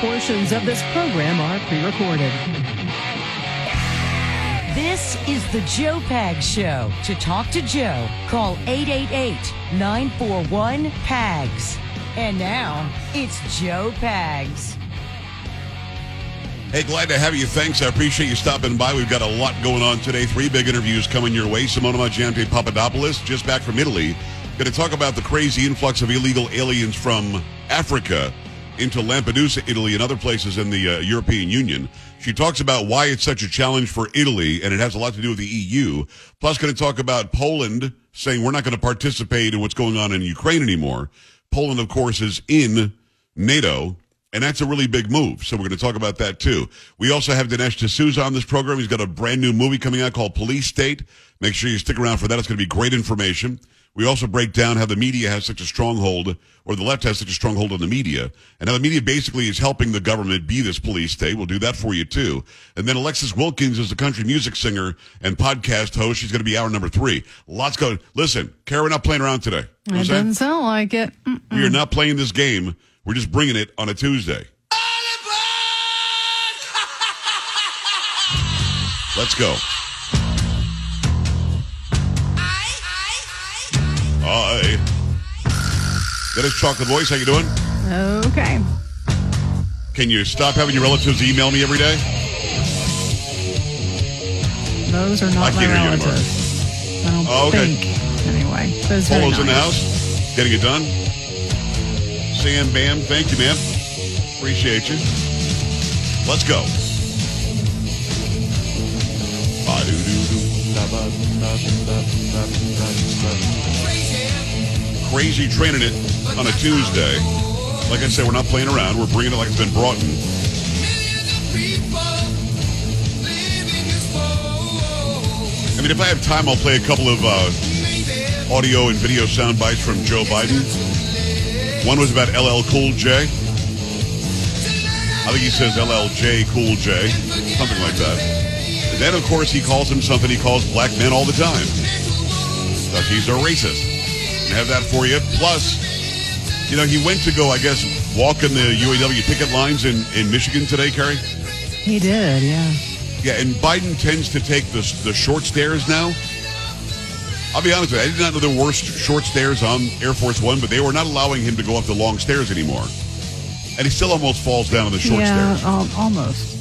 Portions of this program are pre-recorded. This is the Joe Pag Show. To talk to Joe, call 888-941-PAGS. And now, it's Joe Pags. Hey, glad to have you. Thanks. I appreciate you stopping by. We've got a lot going on today. Three big interviews coming your way. Simona Mangiante Papadopoulos, just back from Italy, going to talk about the crazy influx of illegal aliens from Africa into Lampedusa, Italy, and other places in the uh, European Union. She talks about why it's such a challenge for Italy, and it has a lot to do with the EU. Plus, going to talk about Poland saying we're not going to participate in what's going on in Ukraine anymore. Poland, of course, is in NATO. And that's a really big move. So we're going to talk about that too. We also have Dinesh D'Souza on this program. He's got a brand new movie coming out called Police State. Make sure you stick around for that. It's going to be great information. We also break down how the media has such a stronghold, or the left has such a stronghold on the media, and how the media basically is helping the government be this police state. We'll do that for you too. And then Alexis Wilkins is a country music singer and podcast host. She's going to be hour number three. Lots going. Listen, Kara, we're not playing around today. You know It doesn't sound like it. Mm. we are not playing this game. We're just bringing it on a Tuesday. Let's go. Hi. Dennis Chocolate Voice, how you doing? Okay. Can you stop having your relatives email me every day? Those are I not my can't hear you relatives. I don't Oh, okay. think. Anyway, those are Polo's in the house. Getting it done. Sam Bam, thank you, ma'am. Appreciate you. Let's go. Crazy training it on a Tuesday. Like I said, we're not playing around. We're bringing it like it's been brought in. I mean, if I have time, I'll play a couple of uh, audio and video sound bites from Joe Biden. One was about LL Cool J. I think he says LLJ Cool J, something like that. And then, of course, he calls him something he calls black men all the time. Because he's a racist. And have that for you. Plus, you know, he went to go, I guess, walk in the UAW picket lines in, in Michigan today, Carrie. He did, yeah. Yeah, and Biden tends to take the, the short stairs now. I'll be honest with you, I did not know there were short stairs on Air Force One, but they were not allowing him to go up the long stairs anymore. And he still almost falls down on the short yeah, stairs. um, almost.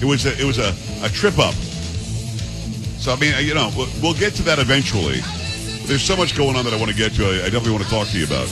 It was a, it was a, a trip up. So I mean, you know, we'll, we'll get to that eventually. There's so much going on that I want to get to. I, I definitely want to talk to you about.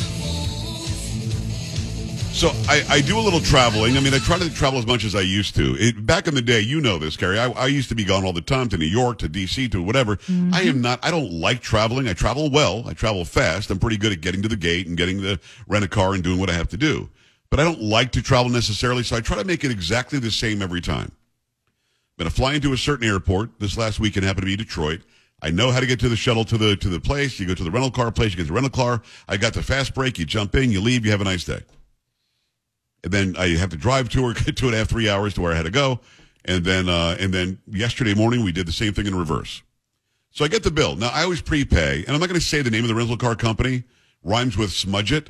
So I, I do a little traveling. I mean, I try to travel as much as I used to. It, back in the day, you know this, Carrie. I, I used to be gone all the time to New York, to D.C., to whatever. Mm-hmm. I am not. I don't like traveling. I travel well. I travel fast. I'm pretty good at getting to the gate and getting the rent a car and doing what I have to do. But I don't like to travel necessarily, so I try to make it exactly the same every time. I'm going to fly into a certain airport. This last weekend happened to be Detroit. I know how to get to the shuttle to the to the place. You go to the rental car place. You get the rental car. I got the fast break. You jump in. You leave. You have a nice day. And then I have to drive to her, get two and a half, three hours to where I had to go. And then uh, and then yesterday morning we did the same thing in reverse. So I get the bill. Now I always prepay, and I'm not going to say the name of the rental car company. Rhymes with smudge it.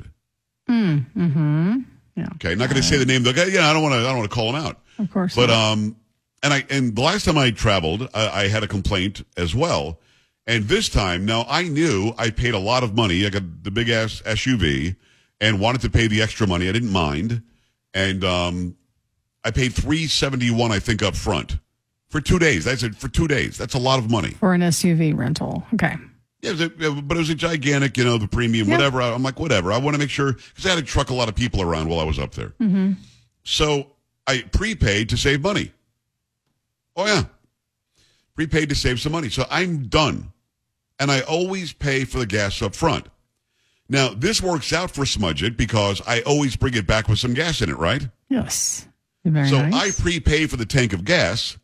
Mm-hmm. Yeah. Okay, not going to say the name. They'll go, yeah, I don't want to. I don't want to call them out. Of course. But not. um, and I and the last time I traveled, I, I had a complaint as well. And this time, now I knew I paid a lot of money. I got the big ass SUV and wanted to pay the extra money. I didn't mind, and um, I paid three seventy one, I think, up front for two days. That's it for two days. That's a lot of money. for an SUV rental. Okay. Yeah, it a, but it was a gigantic, you know, the premium, Yeah. whatever. I'm like, whatever. I want to make sure because I had to truck a lot of people around while I was up there. Mm-hmm. So I prepaid to save money. Oh yeah, prepaid to save some money. So I'm done, and I always pay for the gas up front. Now this works out for Smudge It because I always bring it back with some gas in it, right? Yes. Very so nice. I prepay for the tank of gas.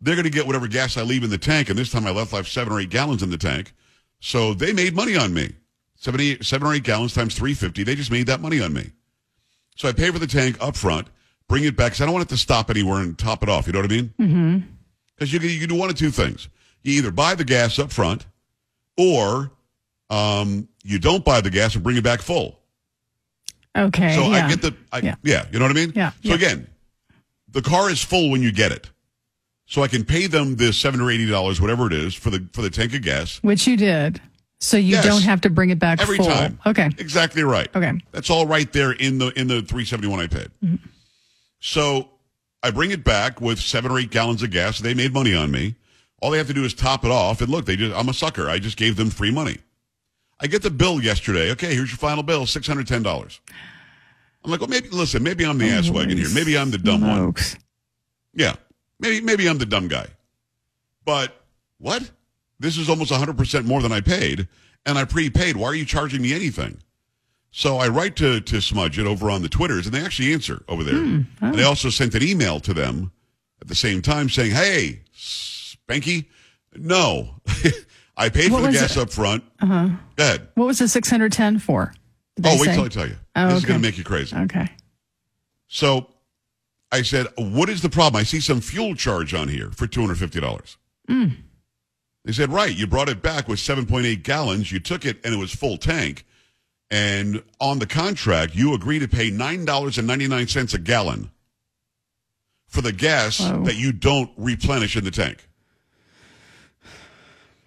They're going to get whatever gas I leave in the tank, and this time I left like seven or eight gallons in the tank. So they made money on me. 70, seven or eight gallons times 350. They just made that money on me. So I pay for the tank up front, bring it back because I don't want it to stop anywhere and top it off. You know what I mean? mm-hmm. Because you, can- you can do one of two things. You either buy the gas up front or um, you don't buy the gas and bring it back full. Okay. So yeah. I get the, I, yeah. Yeah. you know what I mean? Yeah, So yeah. again, the car is full when you get it. So I can pay them the seven or eighty dollars, whatever it is, for the for the tank of gas Which you did. So you Yes. don't have to bring it back every full. time. Okay. exactly right. Okay. that's all right there in the in the three seventy one I paid. So I bring it back with seven or eight gallons of gas. They made money on me. All they have to do is top it off, and look, they just I'm a sucker. I just gave them free money. I get the bill yesterday. Okay, here's your final bill, six hundred ten dollars. I'm like, well, maybe listen, maybe I'm the ass wagon here. Maybe I'm the dumb one. Yeah. Maybe maybe I'm the dumb guy. But what? This is almost 100% more than I paid and I prepaid. Why are you charging me anything? So I write to to Smudge it over on the Twitters and they actually answer over there. And they also sent an email to them at the same time saying, "Hey, Spanky, no. I paid What for the gas it? up front." Uh-huh. Go ahead. What was the 610 for? Did Oh, wait say? till I tell you. Oh, this is going to make you crazy. Okay. So I said, What is the problem? I see some fuel charge on here for $250. They said, Right. You brought it back with 7.8 gallons. You took it and it was full tank. And on the contract, you agree to pay $9.99 a gallon for the gas Whoa. that you don't replenish in the tank.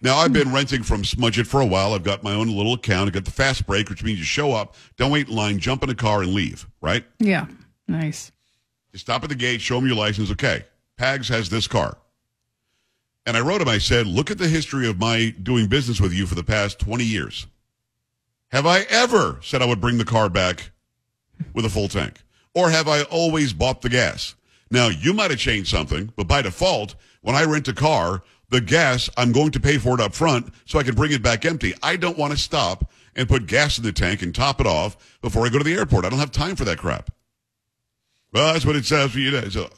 Now, I've been renting from Smudge It for a while. I've got my own little account. I've got the fast break, which means you show up, don't wait in line, jump in a car, and leave, right? Yeah. Nice. You stop at the gate, show them your license. Okay, Pags has this car. And I wrote him, I said, look at the history of my doing business with you for the past 20 years. Have I ever said I would bring the car back with a full tank? Or have I always bought the gas? Now, you might have changed something, but by default, when I rent a car, the gas, I'm going to pay for it up front so I can bring it back empty. I don't want to stop and put gas in the tank and top it off before I go to the airport. I don't have time for that crap. Well, that's what it says for you to. So, you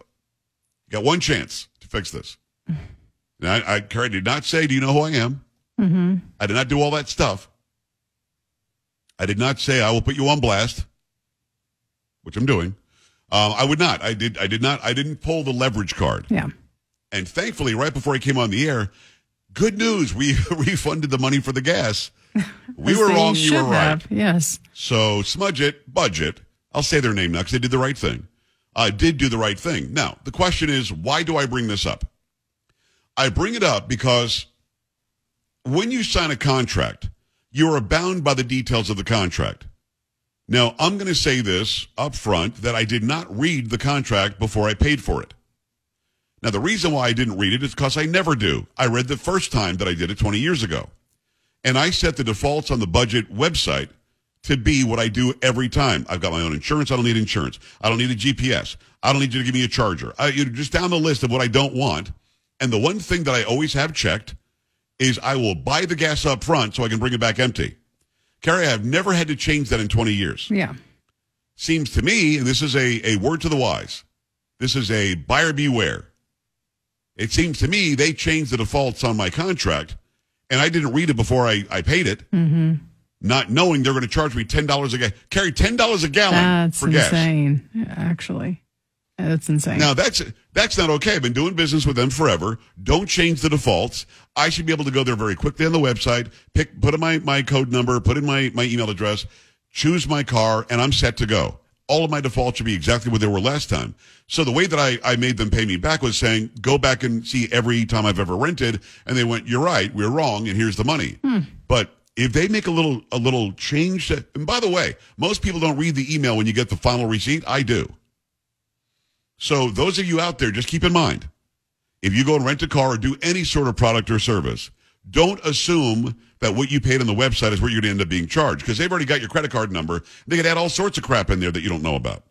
got one chance to fix this. And I, I, Carrie did not say, "Do you know who I am?" Mm-hmm. I did not do all that stuff. I did not say I will put you on blast, which I'm doing. Um, I would not. I did. I did not. I didn't pull the leverage card. Yeah. And thankfully, right before I came on the air, good news: we refunded the money for the gas. We were wrong. You were should right. have. Yes. So Smudge It, Budget, I'll say their name now because they did the right thing. Uh, did do the right thing. Now, the question is, why do I bring this up? I bring it up because when you sign a contract, you are bound by the details of the contract. Now, I'm going to say this up front that I did not read the contract before I paid for it. Now, the reason why I didn't read it is because I never do. I read the first time that I did it 20 years ago. And I set the defaults on the budget website to be what I do every time. I've got my own insurance. I don't need insurance. I don't need a GPS. I don't need you to give me a charger. I, you know, just down the list of what I don't want. And the one thing that I always have checked is I will buy the gas up front so I can bring it back empty. Carrie, I've never had to change that in 20 years. Yeah. Seems to me, and this is a, a word to the wise, this is a buyer beware. It seems to me they changed the defaults on my contract, and I didn't read it before I, I paid it, mm-hmm. not knowing they're going to charge me $10 a gallon. Carrie $10 a gallon That's for gas. insane. Yeah, actually. That's insane. Now that's that's not okay. I've been doing business with them forever. Don't change the defaults. I should be able to go there very quickly on the website, pick put in my, my code number, put in my, my email address, choose my car, and I'm set to go. All of my defaults should be exactly what they were last time. So the way that I, I made them pay me back was saying, go back and see every time I've ever rented. And they went, you're right, we're wrong, and here's the money. Hmm. But if they make a little a little change, that, and by the way, most people don't read the email when you get the final receipt. I do. So those of you out there, just keep in mind, if you go and rent a car or do any sort of product or service, don't assume that what you paid on the website is where you're going to end up being charged because they've already got your credit card number. They could add all sorts of crap in there that you don't know about.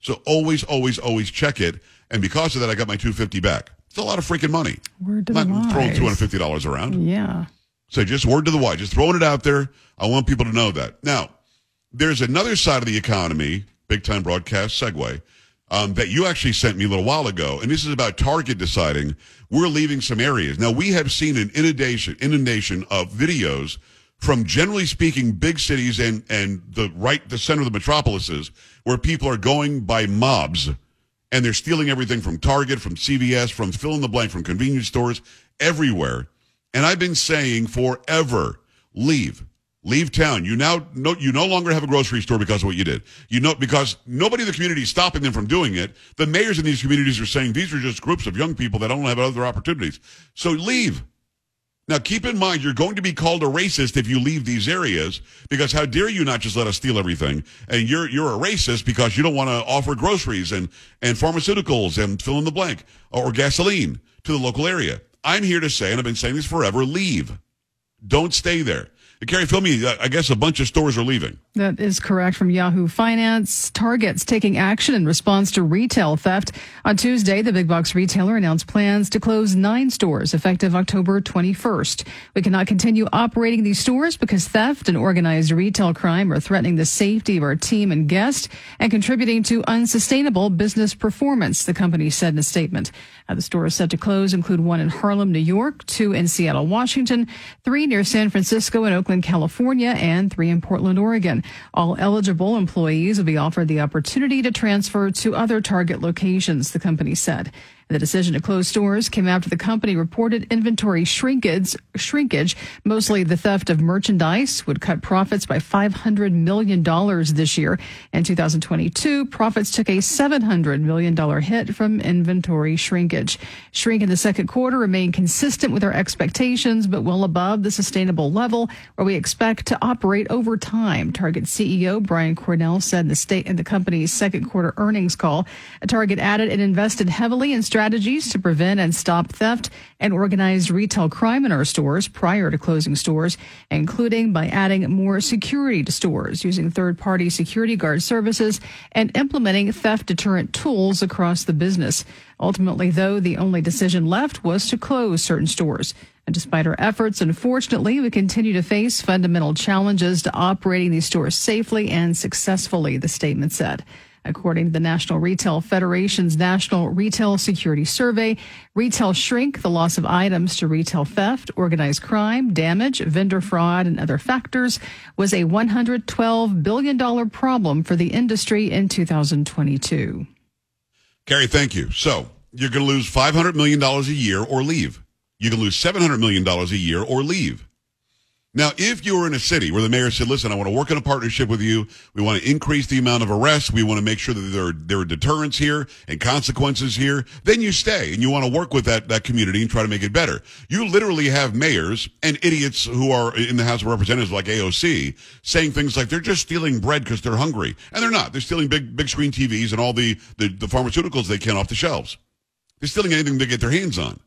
So always, always, always check it. And because of that, I got my 250 back. It's a lot of freaking money. Word to I'm the not throwing $250 around. Yeah. So just word to the wise, just throwing it out there. I want people to know that. Now, there's another side of the economy, big time broadcast segue, um, that you actually sent me a little while ago, and this is about Target deciding we're leaving some areas. Now, we have seen an inundation inundation of videos from generally speaking big cities and and the right the center of the metropolises where people are going by mobs and they're stealing everything from Target, from CVS, from fill in the blank, from convenience stores, everywhere. And I've been saying forever, leave. Leave town. You now no, you no longer have a grocery store because of what you did. You know because nobody in the community is stopping them from doing it. The mayors in these communities are saying these are just groups of young people that don't have other opportunities. So leave. Now keep in mind you're going to be called a racist if you leave these areas because how dare you not just let us steal everything? And you're you're a racist because you don't want to offer groceries and and pharmaceuticals and fill in the blank or gasoline to the local area. I'm here to say, and I've been saying this forever, leave. Don't stay there. Carrie, fill me. I guess a bunch of stores are leaving. That is correct from Yahoo Finance. Target's taking action in response to retail theft. On Tuesday, the big box retailer announced plans to close nine stores effective October 21st. We cannot continue operating these stores because theft and organized retail crime are threatening the safety of our team and guests and contributing to unsustainable business performance, the company said in a statement. Uh, the stores set to close include one in Harlem, New York, two in Seattle, Washington, three near San Francisco and Oakland, California, and three in Portland, Oregon. All eligible employees will be offered the opportunity to transfer to other target locations, the company said. The decision to close stores came after the company reported inventory shrinkage, shrinkage, mostly the theft of merchandise, would cut profits by $500 million this year. In 2022, profits took a $700 million hit from inventory shrinkage. Shrink in the second quarter remained consistent with our expectations, but well above the sustainable level where we expect to operate over time. Target CEO Brian Cornell said in the state in the company's second quarter earnings call. Target added it invested heavily in to prevent and stop theft and organized retail crime in our stores prior to closing stores, including by adding more security to stores, using third party security guard services, and implementing theft deterrent tools across the business. Ultimately, though, the only decision left was to close certain stores. And despite our efforts, unfortunately, we continue to face fundamental challenges to operating these stores safely and successfully, the statement said. According to the National Retail Federation's National Retail Security Survey, retail shrink, the loss of items to retail theft, organized crime, damage, vendor fraud, and other factors was a $112 billion problem for the industry in 2022. Carrie, thank you. So you're going to lose $500 million a year or leave. You can lose $700 million a year or leave. Now, if you were in a city where the mayor said, listen, I want to work in a partnership with you. We want to increase the amount of arrests. We want to make sure that there are, there are deterrents here and consequences here. Then you stay and you want to work with that, that community and try to make it better. You literally have mayors and idiots who are in the House of Representatives like AOC saying things like they're just stealing bread because they're hungry. And they're not. They're stealing big, big screen TVs and all the, the, the pharmaceuticals they can off the shelves. They're stealing anything they get their hands on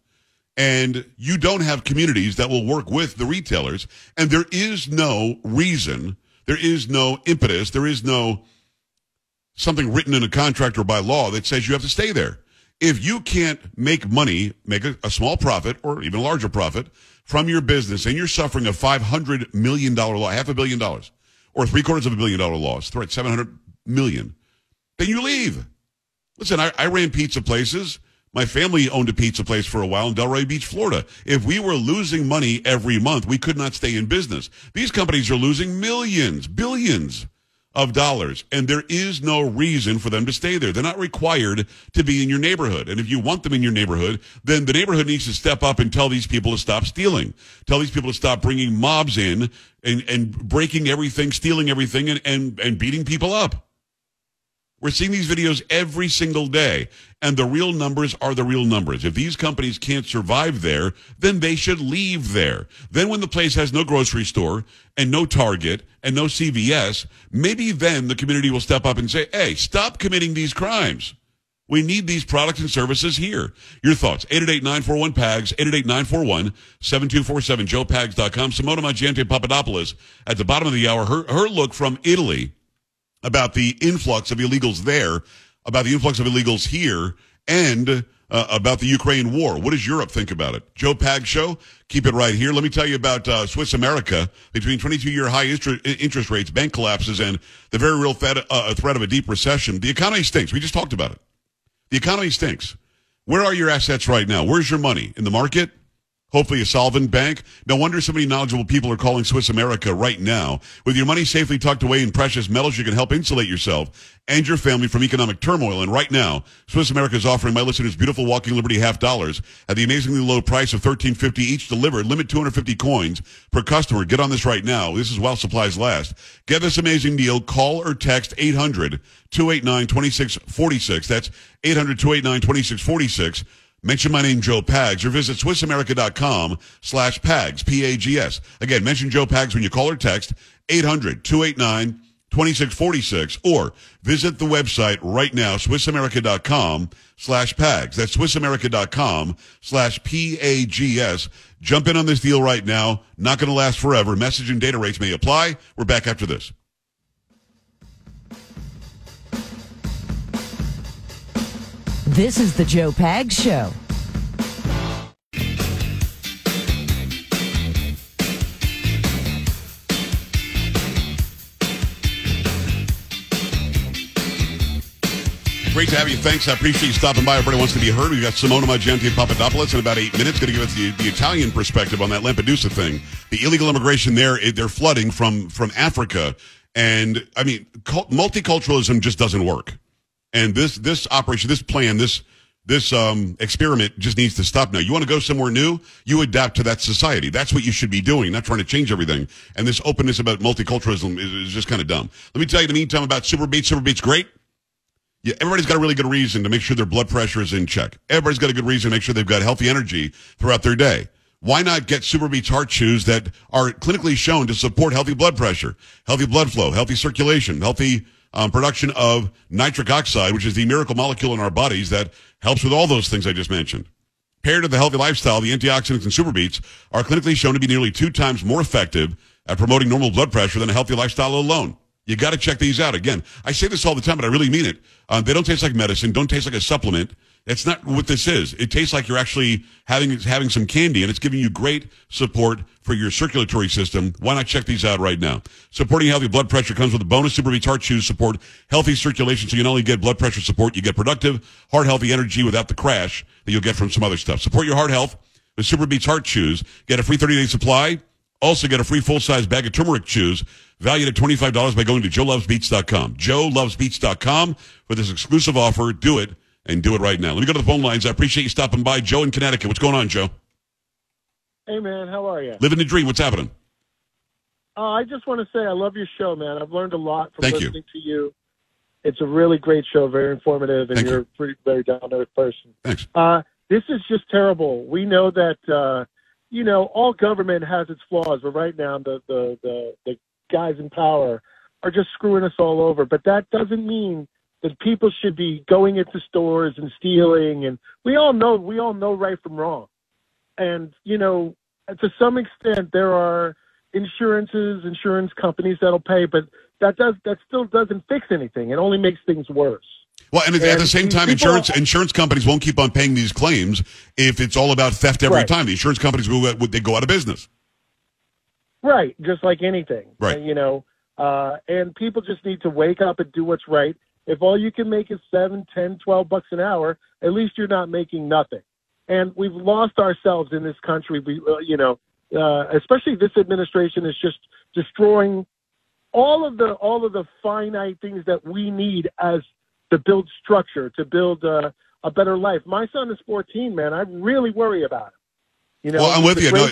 and you don't have communities that will work with the retailers. And there is no reason there is no impetus there is no something written in a contract or by law that says you have to stay there. If you can't make money make a, a small profit or even a larger profit from your business and you're suffering a 500 million dollar loss half a billion dollars or three quarters of a billion dollar loss right 700 million then you leave. Listen I, I ran pizza places my family owned a pizza place for a while in Delray Beach, Florida. If we were losing money every month, we could not stay in business. These companies are losing millions, billions of dollars, and there is no reason for them to stay there. They're not required to be in your neighborhood. And if you want them in your neighborhood, then the neighborhood needs to step up and tell these people to stop stealing. Tell these people to stop bringing mobs in and, and breaking everything, stealing everything, and, and, and beating people up. We're seeing these videos every single day, and the real numbers are the real numbers. If these companies can't survive there, then they should leave there. Then, when the place has no grocery store and no Target and no CVS, maybe then the community will step up and say, hey, stop committing these crimes. We need these products and services here. Your thoughts, 888-941-PAGS, 888-941-7247, joepags.com. Simona Mangiante Papadopoulos at the bottom of the hour, her, her look from Italy about the influx of illegals there, about the influx of illegals here, and uh, about the Ukraine war. What does Europe think about it? Joe Pag Show. Keep it right here. Let me tell you about uh, Swiss America. Between 22-year high interest rates, bank collapses, and the very real uh, threat of a deep recession, the economy stinks. We just talked about it. The economy stinks. Where are your assets right now? Where's your money? In the market? Hopefully a solvent bank. No wonder so many knowledgeable people are calling Swiss America right now. With your money safely tucked away in precious metals, you can help insulate yourself and your family from economic turmoil. And right now, Swiss America is offering my listeners beautiful walking liberty half dollars at the amazingly low price of thirteen fifty each delivered. Limit 250 coins per customer. Get on this right now. This is while supplies last. Get this amazing deal. Call or text 800 289 2646. That's 800 289 2646. Mention my name, Joe Pags, or visit SwissAmerica.com slash Pags, P-A-G-S. Again, mention Joe Pags when you call or text 800-289-2646, or visit the website right now, SwissAmerica.com slash Pags. That's SwissAmerica.com slash P-A-G-S. Jump in on this deal right now. Not going to last forever. Message and data rates may apply. We're back after this. This is the Joe Pags Show. Great to have you. Thanks. I appreciate you stopping by. Everybody wants to be heard. We've got Simona Mangiante Papadopoulos in about eight minutes. Going to give us the, the Italian perspective on that Lampedusa thing. The illegal immigration there, they're flooding from, from Africa. And I mean, multiculturalism just doesn't work. And this, this operation, this plan, this, this um, experiment just needs to stop now. You want to go somewhere new? You adapt to that society. That's what you should be doing, not trying to change everything. And this openness about multiculturalism is, is just kind of dumb. Let me tell you in the meantime about SuperBeets. SuperBeets great. Yeah, everybody's got a really good reason to make sure their blood pressure is in check. Everybody's got a good reason to make sure they've got healthy energy throughout their day. Why not get SuperBeets heart chews that are clinically shown to support healthy blood pressure, healthy blood flow, healthy circulation, healthy um, production of nitric oxide, which is the miracle molecule in our bodies that helps with all those things I just mentioned. Paired to the healthy lifestyle, the antioxidants in SuperBeets are clinically shown to be nearly two times more effective at promoting normal blood pressure than a healthy lifestyle alone. You got to check these out. Again, I say this all the time, but I really mean it. Um, they don't taste like medicine. Don't taste like a supplement. That's not what this is. It tastes like you're actually having having some candy, and it's giving you great support for your circulatory system. Why not check these out right now? Supporting healthy blood pressure comes with a bonus Super Heart Chews support healthy circulation, so you not only get blood pressure support, you get productive, heart healthy energy without the crash that you'll get from some other stuff. Support your heart health with SuperBeets Heart Chews. Get a free 30 day supply. Also get a free full size bag of turmeric chews valued at $25 by going to joelovesbeets.com. joelovesbeets.com for this exclusive offer. Do it and do it right now. Let me go to the phone lines. I appreciate you stopping by. Joe in Connecticut. What's going on, Joe? Hey, man. How are you? Living the dream. What's happening? Uh, I just want to say I love your show, man. I've learned a lot from Thank you. listening to you. It's a really great show, very informative, and Thank you're you. a pretty very down to earth person. Thanks. Uh, this is just terrible. We know that uh, you know all government has its flaws, but right now the the the, the guys in power are just screwing us all over. But that doesn't mean that people should be going into stores and stealing. And we all know we all know right from wrong. And you know, to some extent, there are insurances, insurance companies that'll pay, but that does that still doesn't fix anything. It only makes things worse. Well, and at the same time, insurance insurance companies won't keep on paying these claims if it's all about theft every Right. time. The insurance companies will they go out of business. Right, just like anything. Right. You know, uh, and people just need to wake up and do what's right. If all you can make is seven, ten, twelve bucks an hour, at least you're not making nothing. And we've lost ourselves in this country. We, uh, you know, uh, especially this administration is just destroying all of the all of the finite things that we need as to build structure, to build uh, a better life. My son is 14, man. I really worry about him. You know, well, I'm with you. No, uh,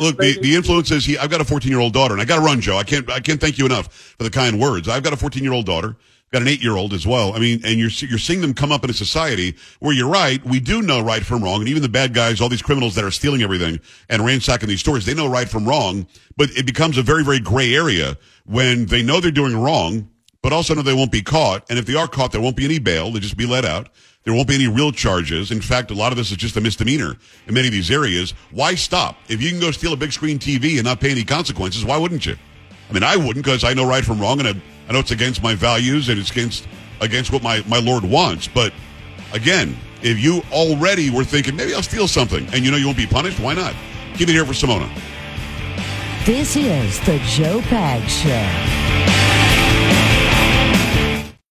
look, the, the influences. He, I've got a 14 year old daughter, and I got to run, Joe. I can't, I can't thank you enough for the kind words. I've got a 14 year old daughter, got an eight year old as well. I mean, and you're you're seeing them come up in a society where you're right. We do know right from wrong, and even the bad guys, all these criminals that are stealing everything and ransacking these stores, they know right from wrong. But it becomes a very, very gray area when they know they're doing wrong, but also know they won't be caught. And if they are caught, there won't be any bail. They'll just be let out. There won't be any real charges. In fact, a lot of this is just a misdemeanor in many of these areas. Why stop? If you can go steal a big screen TV and not pay any consequences, why wouldn't you? I mean, I wouldn't because I know right from wrong, and I, I know it's against my values and it's against against what my, my Lord wants. But again, if you already were thinking maybe I'll steal something, and you know you won't be punished, why not? Keep it here for Simona. This is the Joe Pags Show.